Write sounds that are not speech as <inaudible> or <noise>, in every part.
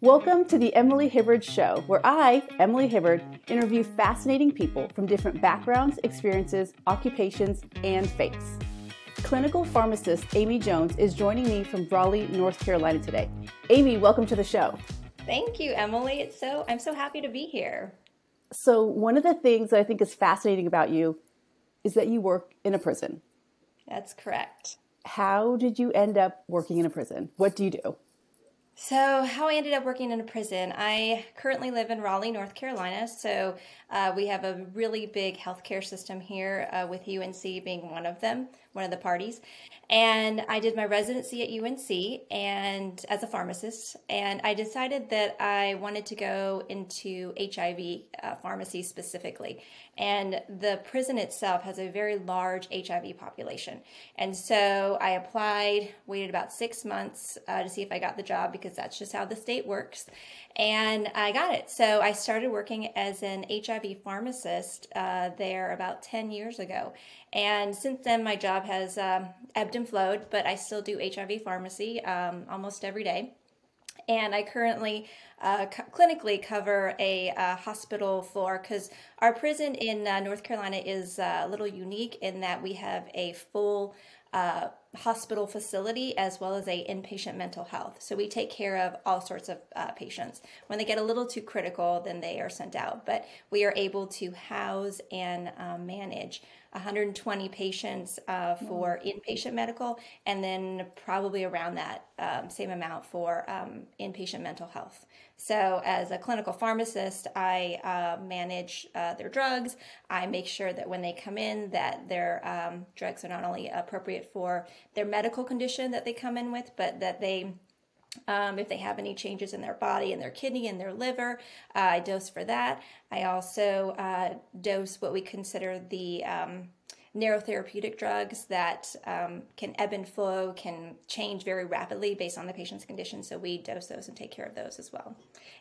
Welcome to the Emily Hibard Show, where I, Emily Hibard, interview fascinating people from different backgrounds, experiences, occupations, and faiths. Clinical pharmacist Amy Jones is joining me from Raleigh, North Carolina today. Amy, welcome to the show. Thank you, Emily. It's so I'm so happy to be here. So, one of the things that I think is fascinating about you is that you work in a prison. That's correct. How did you end up working in a prison? What do you do? So, how I ended up working in a prison, I currently live in Raleigh, North Carolina. So, uh, we have a really big healthcare system here, uh, with UNC being one of them, one of the parties. And I did my residency at UNC and as a pharmacist. And I decided that I wanted to go into HIV uh, pharmacy specifically. And the prison itself has a very large HIV population. And so I applied, waited about six months uh, to see if I got the job because that's just how the state works. And I got it. So I started working as an HIV pharmacist uh, there about 10 years ago. And since then, my job has um, ebbed and flowed, but I still do HIV pharmacy um, almost every day. And I currently uh, clinically cover a uh, hospital floor because our prison in uh, North Carolina is uh, a little unique in that we have a full uh, hospital facility as well as a inpatient mental health. So we take care of all sorts of uh, patients. When they get a little too critical, then they are sent out. But we are able to house and manage 120 patients uh, for inpatient medical, and then probably around that um, same amount for um, inpatient mental health. So, as a clinical pharmacist, I uh, manage uh, their drugs. I make sure that when they come in, that their um, drugs are not only appropriate for their medical condition that they come in with, but that they um, if they have any changes in their body, in their kidney, in their liver, uh, I dose for that. I also uh, dose what we consider the um, neurotherapeutic drugs that um, can ebb and flow, can change very rapidly based on the patient's condition. So we dose those and take care of those as well.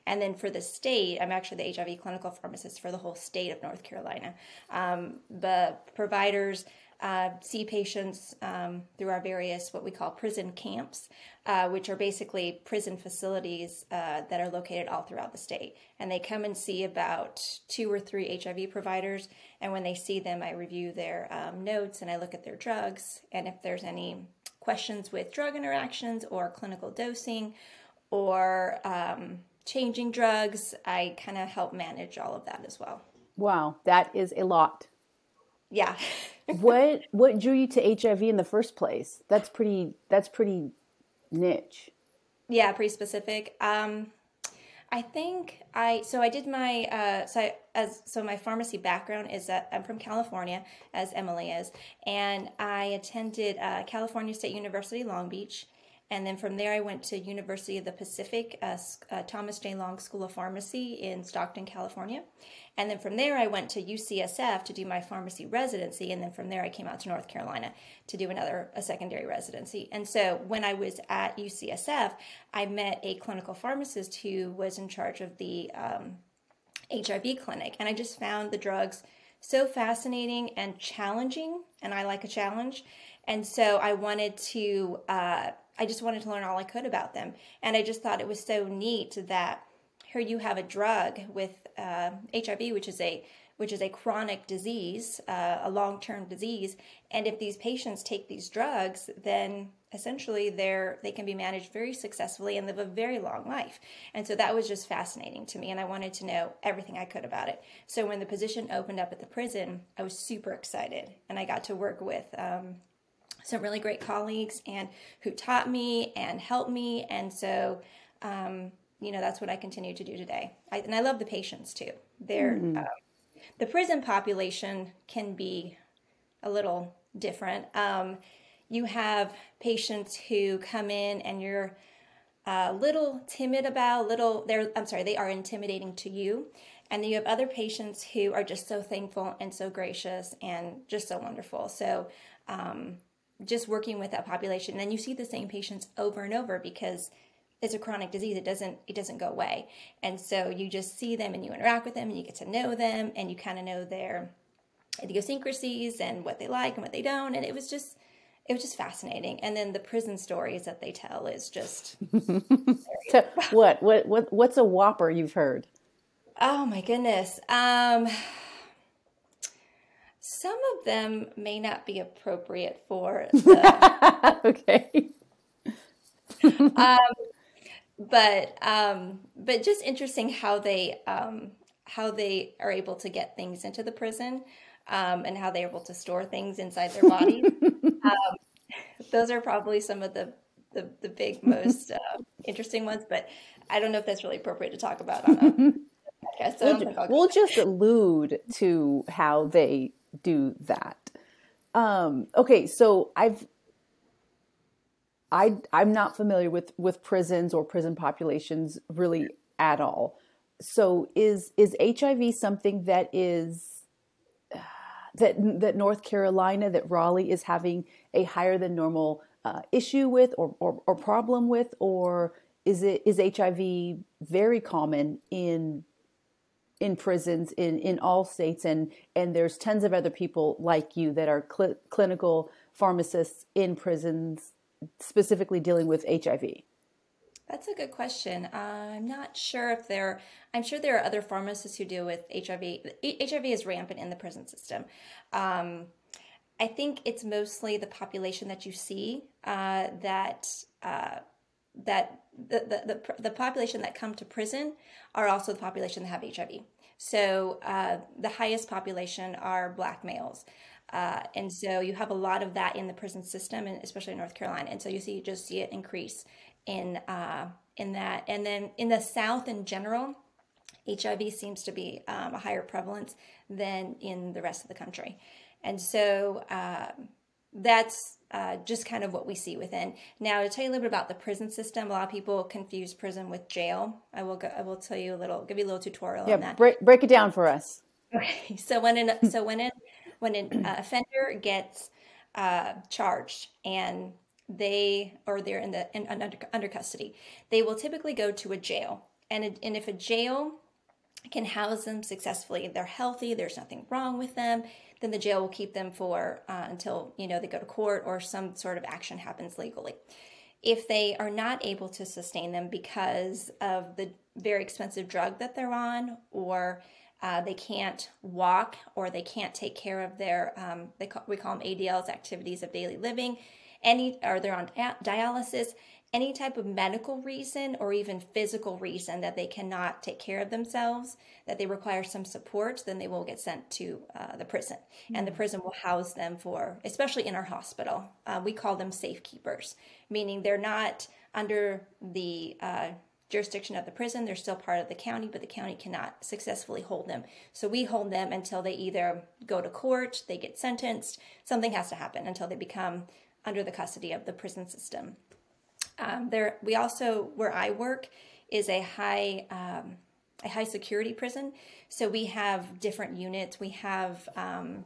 And then for the state, I'm actually the HIV clinical pharmacist for the whole state of North Carolina. Um, the providers uh, see patients um, through our various what we call prison camps, uh, which are basically prison facilities uh, that are located all throughout the state. And they come and see about two or three HIV providers. And when they see them, I review their um, notes and I look at their drugs. And if there's any questions with drug interactions or clinical dosing or um, changing drugs, I kind of help manage all of that as well. Wow, that is a lot. Yeah. <laughs> what what drew you to HIV in the first place? That's pretty that's pretty niche. Yeah, pretty specific. Um I think I so I did my uh, so I, as so my pharmacy background is that I'm from California as Emily is, and I attended uh, California State University Long Beach, and then from there, I went to University of the Pacific, uh, uh, Thomas J. Long School of Pharmacy in Stockton, California. And then from there, I went to UCSF to do my pharmacy residency. And then from there, I came out to North Carolina to do another a secondary residency. And so when I was at UCSF, I met a clinical pharmacist who was in charge of the um, HIV clinic. And I just found the drugs so fascinating and challenging. And I like a challenge. And so I wanted to uh, I just wanted to learn all I could about them. And I just thought it was so neat that here you have a drug with uh, HIV, which is a which is a chronic disease, uh, a long term disease. And if these patients take these drugs, then essentially they're they can be managed very successfully and live a very long life. And so that was just fascinating to me, and I wanted to know everything I could about it. So when the position opened up at the prison, I was super excited, and I got to work with. Um, some really great colleagues and who taught me and helped me. And so, um, you know, that's what I continue to do today. I, and I love the patients too. They're, mm-hmm. uh, the prison population can be a little different. Um, you have patients who come in and you're a little timid about, little, they're, I'm sorry, they are intimidating to you. And then you have other patients who are just so thankful and so gracious and just so wonderful. So, um, just working with that population and you see the same patients over and over because it's a chronic disease it doesn't it doesn't go away and so you just see them and you interact with them and you get to know them and you kind of know their idiosyncrasies and what they like and what they don't and it was just it was just fascinating. And then the prison stories that they tell is just <laughs> what what what what's a whopper you've heard? Oh my goodness. Um, some of them may not be appropriate for <laughs> the okay. <laughs> um, but um, but just interesting how they um, how they are able to get things into the prison um, and how they're able to store things inside their bodies. <laughs> um, those are probably some of the the, the big most uh, interesting ones, but I don't know if that's really appropriate to talk about on a podcast. So we'll, we'll just allude to how they do that. Um, okay, so I've I I'm not familiar with with prisons or prison populations really at all. So is is HIV something that is <sighs> that that North Carolina that Raleigh is having a higher than normal uh, issue with or, or or problem with or is it is HIV very common in in prisons in in all states and and there's tons of other people like you that are cl- clinical pharmacists in prisons specifically dealing with HIV? That's a good question. Uh, I'm not sure if there. I'm sure there are other pharmacists who deal with HIV. HIV is rampant in the prison system. Um, I think it's mostly the population that you see uh, that uh, that the, the, the, the population that come to prison are also the population that have HIV. So uh, the highest population are black males. Uh, and so you have a lot of that in the prison system, and especially in North Carolina. And so you see, you just see it increase in uh, in that. And then in the South in general, HIV seems to be um, a higher prevalence than in the rest of the country. And so uh, that's uh, just kind of what we see within. Now, to tell you a little bit about the prison system, a lot of people confuse prison with jail. I will go, I will tell you a little, give you a little tutorial yeah, on that. Break, break it down for us. Okay, <laughs> so when in, so when in when an uh, offender gets uh, charged and they or they're in the in, under, under custody, they will typically go to a jail. And, and if a jail can house them successfully, they're healthy, there's nothing wrong with them, then the jail will keep them for uh, until you know they go to court or some sort of action happens legally. If they are not able to sustain them because of the very expensive drug that they're on or uh, they can't walk or they can't take care of their um, they call, we call them ADLs activities of daily living any or they're on dialysis any type of medical reason or even physical reason that they cannot take care of themselves that they require some support then they will get sent to uh, the prison mm-hmm. and the prison will house them for especially in our hospital uh, we call them safekeepers meaning they're not under the uh, jurisdiction of the prison. They're still part of the county, but the county cannot successfully hold them. So we hold them until they either go to court, they get sentenced, something has to happen until they become under the custody of the prison system. Um, there, we also where I work is a high um, a high security prison. So we have different units. We have um,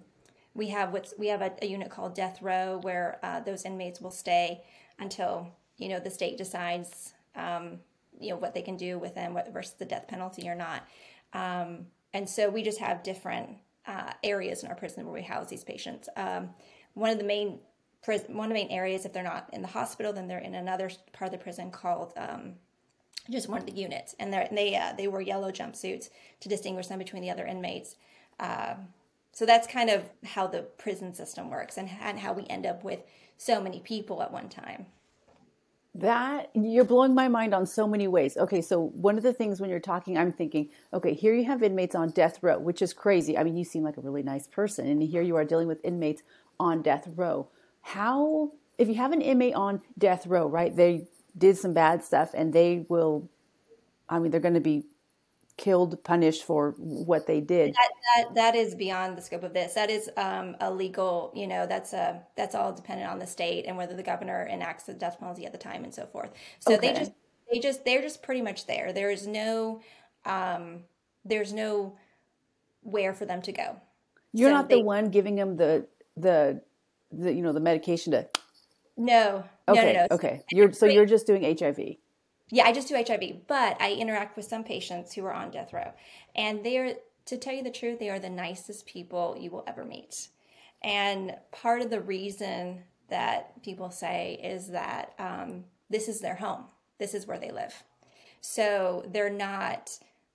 we have what's we have a, a unit called death row where uh, those inmates will stay until you know the state decides um, you know what they can do with them what, versus the death penalty or not. Um, and so we just have different uh, areas in our prison where we house these patients. Um, one of the main prison, one of the main areas, if they're not in the hospital, then they're in another part of the prison called um, just one of the units, and, they uh, they wear yellow jumpsuits to distinguish them between the other inmates. Uh, so that's kind of how the prison system works, and, and how we end up with so many people at one time. That you're blowing my mind on so many ways. Okay, so one of the things when you're talking, I'm thinking, okay, here you have inmates on death row, which is crazy. I mean, you seem like a really nice person, and here you are dealing with inmates on death row. How, if you have an inmate on death row, right? They did some bad stuff, and they will, I mean, they're going to be killed, punished for what they did. That, that, that is beyond the scope of this. That is um, a legal, you know, that's a that's all dependent on the state and whether the governor enacts the death penalty at the time and so forth. So okay. they just they just they're just pretty much there. There is no um, there's no where for them to go. You're so not they, the one giving them the the the you know the medication to. No. Okay. No, no, no. Okay. You're so you're just doing HIV. Yeah, I just do HIV, but I interact with some patients who are on death row. And they're, to tell you the truth, they are the nicest people you will ever meet. And part of the reason that people say is that um, this is their home, this is where they live. So they're not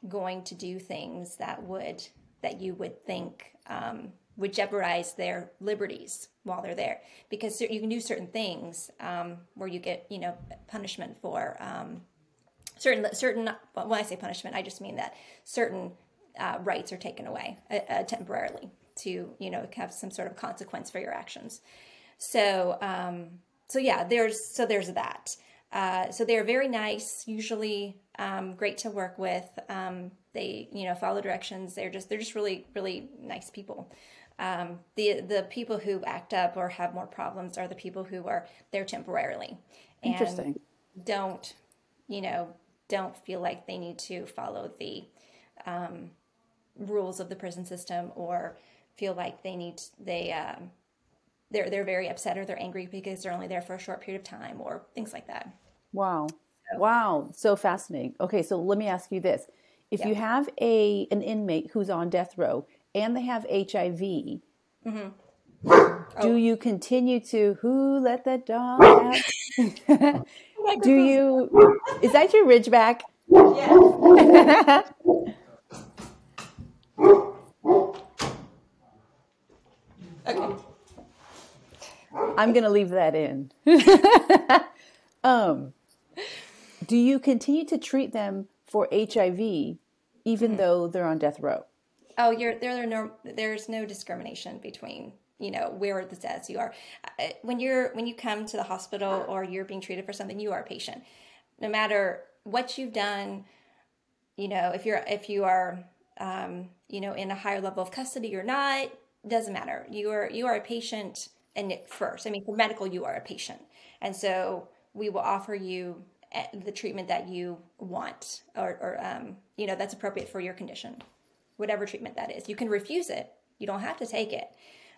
going to do things that would that you would think um, would jeopardize their liberties while they're there. Because you can do certain things um, where you get you know punishment for um, certain certain when I say punishment I just mean that certain uh, rights are taken away uh, uh, temporarily to you know have some sort of consequence for your actions. So um, so yeah there's so there's that. Uh, so they're very nice usually um, great to work with. Um, they you know follow directions. They're just they're just really really nice people um, the the people who act up or have more problems are the people who are there temporarily and Interesting. don't you know don't feel like they need to follow the um, rules of the prison system or feel like they need they um, they're they're very upset or they're angry because they're only there for a short period of time or things like that. Wow. So, wow, so fascinating. Okay, so let me ask you this. If yeah. you have a an inmate who's on death row and they have HIV, mm-hmm. do oh. you continue to who let that dog out? <laughs> do you is that your ridgeback? Yeah. okay. I'm going to leave that in. <laughs> um, do you continue to treat them for HIV even mm-hmm. though they're on death row? Oh, you're there. There no, there's no discrimination between you know where the says you are. Uh, when you're when you come to the hospital or you're being treated for something, you are a patient. No matter what you've done, you know if you're if you are um, you know in a higher level of custody or not, doesn't matter. You are you are a patient and first. I mean, for medical, you are a patient, and so we will offer you eh, the treatment that you want or, or um, you know that's appropriate for your condition whatever treatment that is. You can refuse it. You don't have to take it,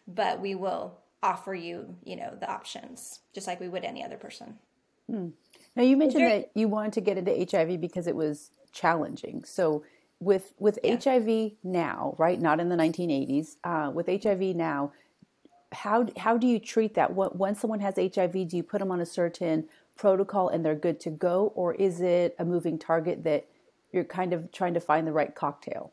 but we will offer you, you know, the options just like we would any other person. Hmm. Now you mentioned there, that you wanted to get into HIV because it was challenging. So with with yeah. HIV now, right? Not in the 1980s. Uh, with HIV now, how how do you treat that? What when someone has HIV, do you put them on a certain protocol and they're good to go, or is it a moving target that you're kind of trying to find the right cocktail?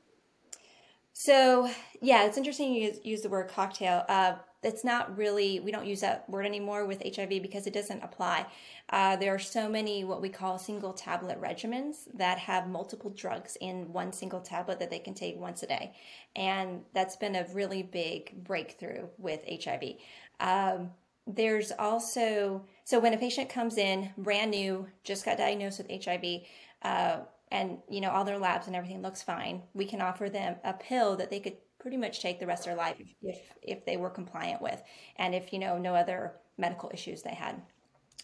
So yeah, it's interesting you use, the word cocktail. Uh, it's not really we don't use that word anymore with HIV because it doesn't apply. Uh, there are so many what we call single tablet regimens that have multiple drugs in one single tablet that they can take once a day, and that's been a really big breakthrough with HIV. Um, there's also so when a patient comes in brand new, just got diagnosed with HIV. Uh, and you know all their labs and everything looks fine, we can offer them a pill that they could pretty much take the rest of their life if if they were compliant with, and if you know no other medical issues they had.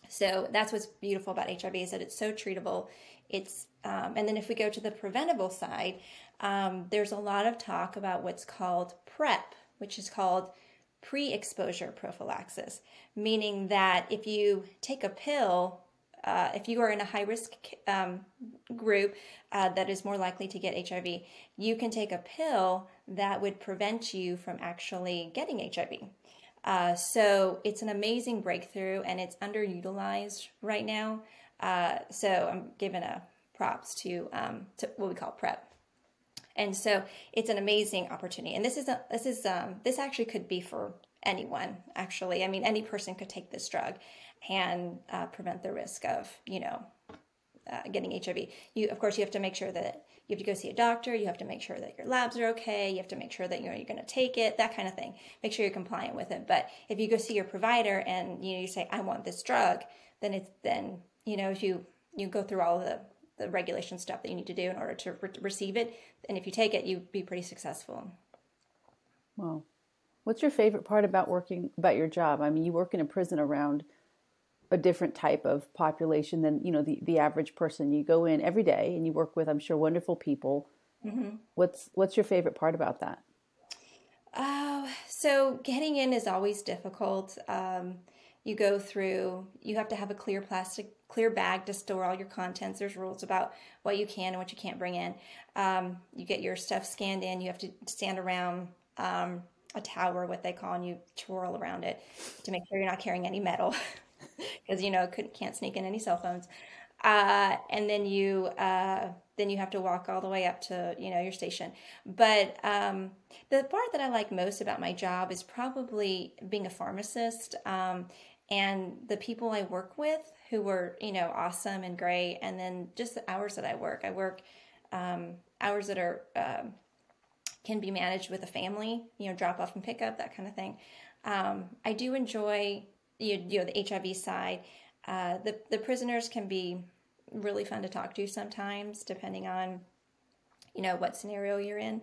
So that's what's beautiful about HIV is that it's so treatable. It's um, and then if we go to the preventable side, um, there's a lot of talk about what's called PrEP, which is called pre-exposure prophylaxis, meaning that if you take a pill uh, if you are in a high risk um, group uh, that is more likely to get HIV, you can take a pill that would prevent you from actually getting HIV. Uh, so it's an amazing breakthrough and it's underutilized right now. Uh, so I'm giving a props to, um, to what we call PrEP. And so it's an amazing opportunity. And this is a, this is um, this actually could be for anyone. Actually, I mean, any person could take this drug and uh, prevent the risk of, you know, uh, getting HIV. You, of course, you have to make sure that you have to go see a doctor. You have to make sure that your labs are okay. You have to make sure that you know you're going to take it. That kind of thing. Make sure you're compliant with it. But if you go see your provider and you know you say I want this drug, then it's then you know if you you go through all the the regulation stuff that you need to do in order to re- receive it, and if you take it, you'd be pretty successful. Wow. What's your favorite part about working about your job? I mean, you work in a prison around a different type of population than you know the, the average person. You go in every day and you work with i'm sure wonderful people. Mm-hmm. what's what's your favorite part about that? Uh, so getting in is always difficult. Um, you go through you have to have a clear plastic clear bag to store all your contents. There's rules about what you can and what you can't bring in. Um, you get your stuff scanned in. You have to stand around um, a tower, what they call, and you twirl around it to make sure you're not carrying any metal, <laughs> <laughs> because you know couldn't can't sneak in any cell phones. Uh, and then you uh, then you have to walk all the way up to you know your station. But um, the part that I like most about my job is probably being a pharmacist um, and the people I work with who were you know awesome and great, and then just the hours that I work. I work um, hours that are um, can be managed with a family, you know, drop off and pick up that kind of thing. Um, I do enjoy you, you know the HIV side. Uh, the the prisoners can be really fun to talk to sometimes, depending on you know what scenario you're in.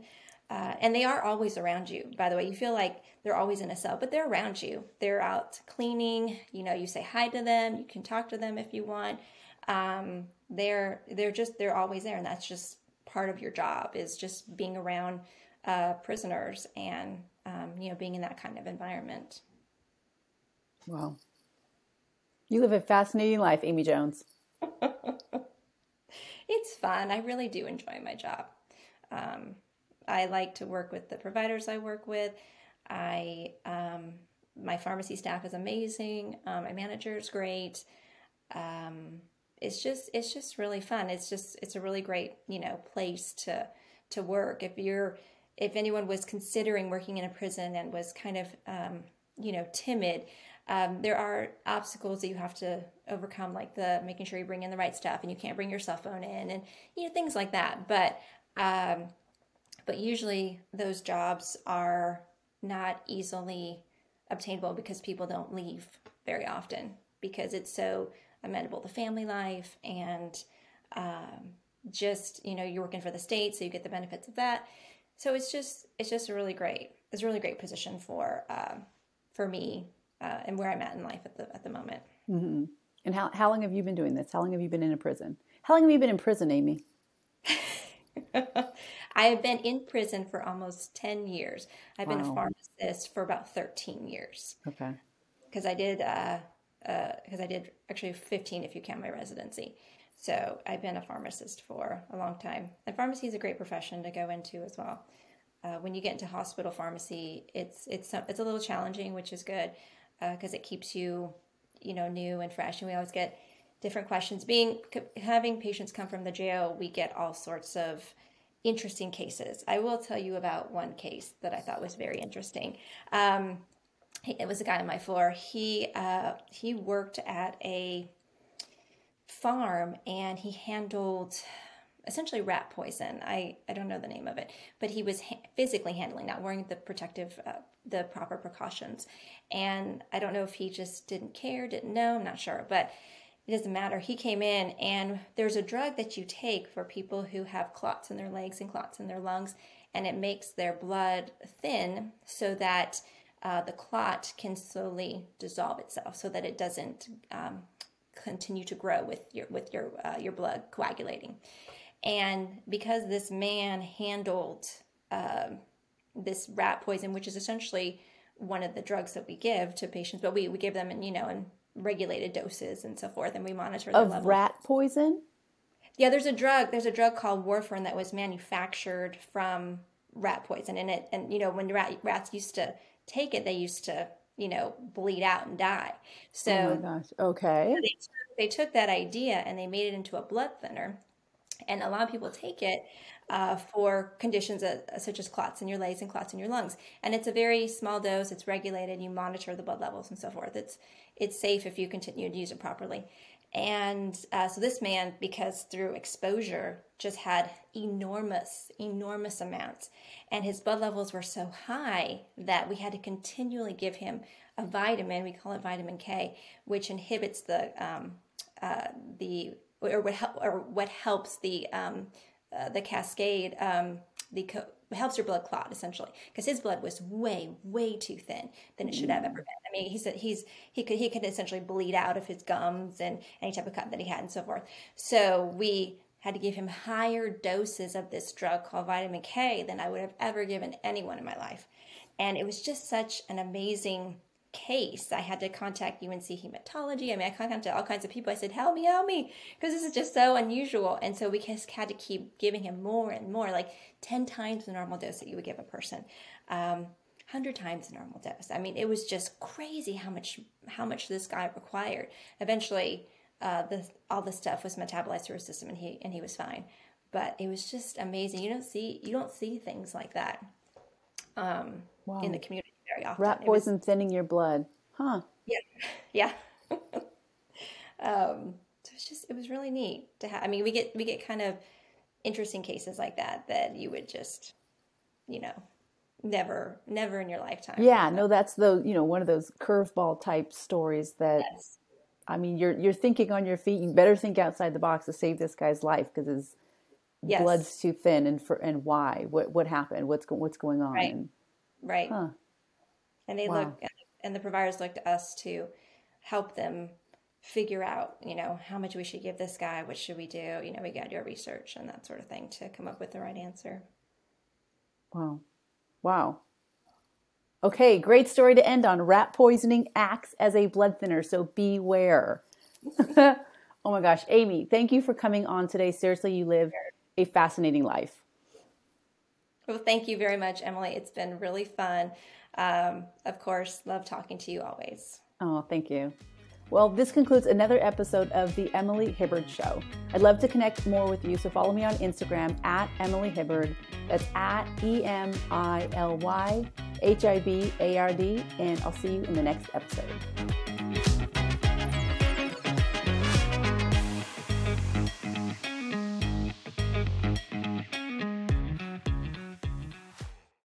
Uh, and they are always around you. By the way, you feel like they're always in a cell, but they're around you. They're out cleaning. You know, you say hi to them. You can talk to them if you want. Um, they're they're just they're always there, and that's just part of your job is just being around uh, prisoners and um, you know being in that kind of environment. Wow. You live a fascinating life, Amy Jones. <laughs> it's fun. I really do enjoy my job. Um, I like to work with the providers I work with. I um, my pharmacy staff is amazing. Um, my manager is great. Um, it's just it's just really fun. It's just it's a really great you know place to to work. If you're if anyone was considering working in a prison and was kind of um, you know timid, um, there are obstacles that you have to overcome, like the making sure you bring in the right stuff and you can't bring your cell phone in, and you know things like that. But um, but usually those jobs are not easily obtainable because people don't leave very often because it's so amenable to family life and um, just you know you're working for the state so you get the benefits of that so it's just it's just a really great it's a really great position for uh, for me uh, and where I'm at in life at the at the moment. Mm-hmm. And how how long have you been doing this? How long have you been in a prison? How long have you been in prison, Amy? <laughs> I have been in prison for almost ten years. I've wow. been a pharmacist for about thirteen years. Okay. Because I did because uh, uh, I did actually fifteen if you count my residency. So I've been a pharmacist for a long time, and pharmacy is a great profession to go into as well. Uh, when you get into hospital pharmacy, it's it's it's a little challenging, which is good because uh, it keeps you, you know, new and fresh. And we always get different questions. Being having patients come from the jail, we get all sorts of interesting cases. I will tell you about one case that I thought was very interesting. Um, it was a guy on my floor. He uh, he worked at a farm and he handled essentially rat poison. I, I don't know the name of it, but he was ha- physically handling, not wearing the protective, uh, the proper precautions. And I don't know if he just didn't care, didn't know, I'm not sure, but it doesn't matter. He came in, and there's a drug that you take for people who have clots in their legs and clots in their lungs, and it makes their blood thin so that uh, the clot can slowly dissolve itself, so that it doesn't um, continue to grow with your with your uh, your blood coagulating. And because this man handled uh, this rat poison, which is essentially one of the drugs that we give to patients, but we, we give them in, you know, in regulated doses and so forth, and we monitor the of level. rat poison. Yeah, there's a drug. There's a drug called warfarin that was manufactured from rat poison, and it and you know when rat, rats used to take it, they used to you know bleed out and die. So, oh my gosh, okay. They took, they took that idea and they made it into a blood thinner, and a lot of people take it uh, for conditions uh, such as clots in your legs and clots in your lungs. And it's a very small dose. It's regulated. You monitor the blood levels and so forth. It's it's safe if you continue to use it properly. And uh, so this man, because through exposure, just had enormous, enormous amounts, and his blood levels were so high that we had to continually give him a vitamin. We call it vitamin K, which inhibits the um, uh, the or what, help, or what helps the um, uh, the cascade, um, the co- helps your blood clot essentially because his blood was way way too thin than it should have ever been. I mean, he said he's he could he could essentially bleed out of his gums and any type of cut that he had and so forth. So we had to give him higher doses of this drug called vitamin K than I would have ever given anyone in my life. And it was just such an amazing case, I had to contact UNC hematology. I mean, I contacted all kinds of people. I said, help me, help me, because this is just so unusual. And so we just had to keep giving him more and more, like 10 times the normal dose that you would give a person. Um, hundred times the normal dose. I mean, it was just crazy how much how much this guy required. Eventually, uh, the all the stuff was metabolized through his system, and he and he was fine. But it was just amazing. You don't see you don't see things like that um, wow. in the community very often. Rat poison was, thinning your blood, huh? Yeah, <laughs> yeah. um, so it's just it was really neat to have. I mean, we get we get kind of interesting cases like that that you would just, you know, never never in your lifetime. Yeah, no, that's the you know one of those curveball type stories that. Yes. I mean, you're you're thinking on your feet. You better think outside the box to save this guy's life because his yes. blood's too thin, and for and why? What what happened? What's what's going on? Right. And, right. Huh. And they wow. look, and the providers look to us to help them figure out, you know, how much we should give this guy, what should we do? You know, we got to do our research and that sort of thing to come up with the right answer. Wow. Wow. Okay, great story to end on. Rat poisoning acts as a blood thinner, so beware. <laughs> oh my gosh, Amy, thank you for coming on today. Seriously, you live a fascinating life. Well, thank you very much, Emily. It's been really fun. Um, of course, love talking to you always. Oh, thank you. Well, this concludes another episode of the Emily Hibard Show. I'd love to connect more with you, so follow me on Instagram at Emily Hibard. That's at E M I L Y H I B A R D, and I'll see you in the next episode.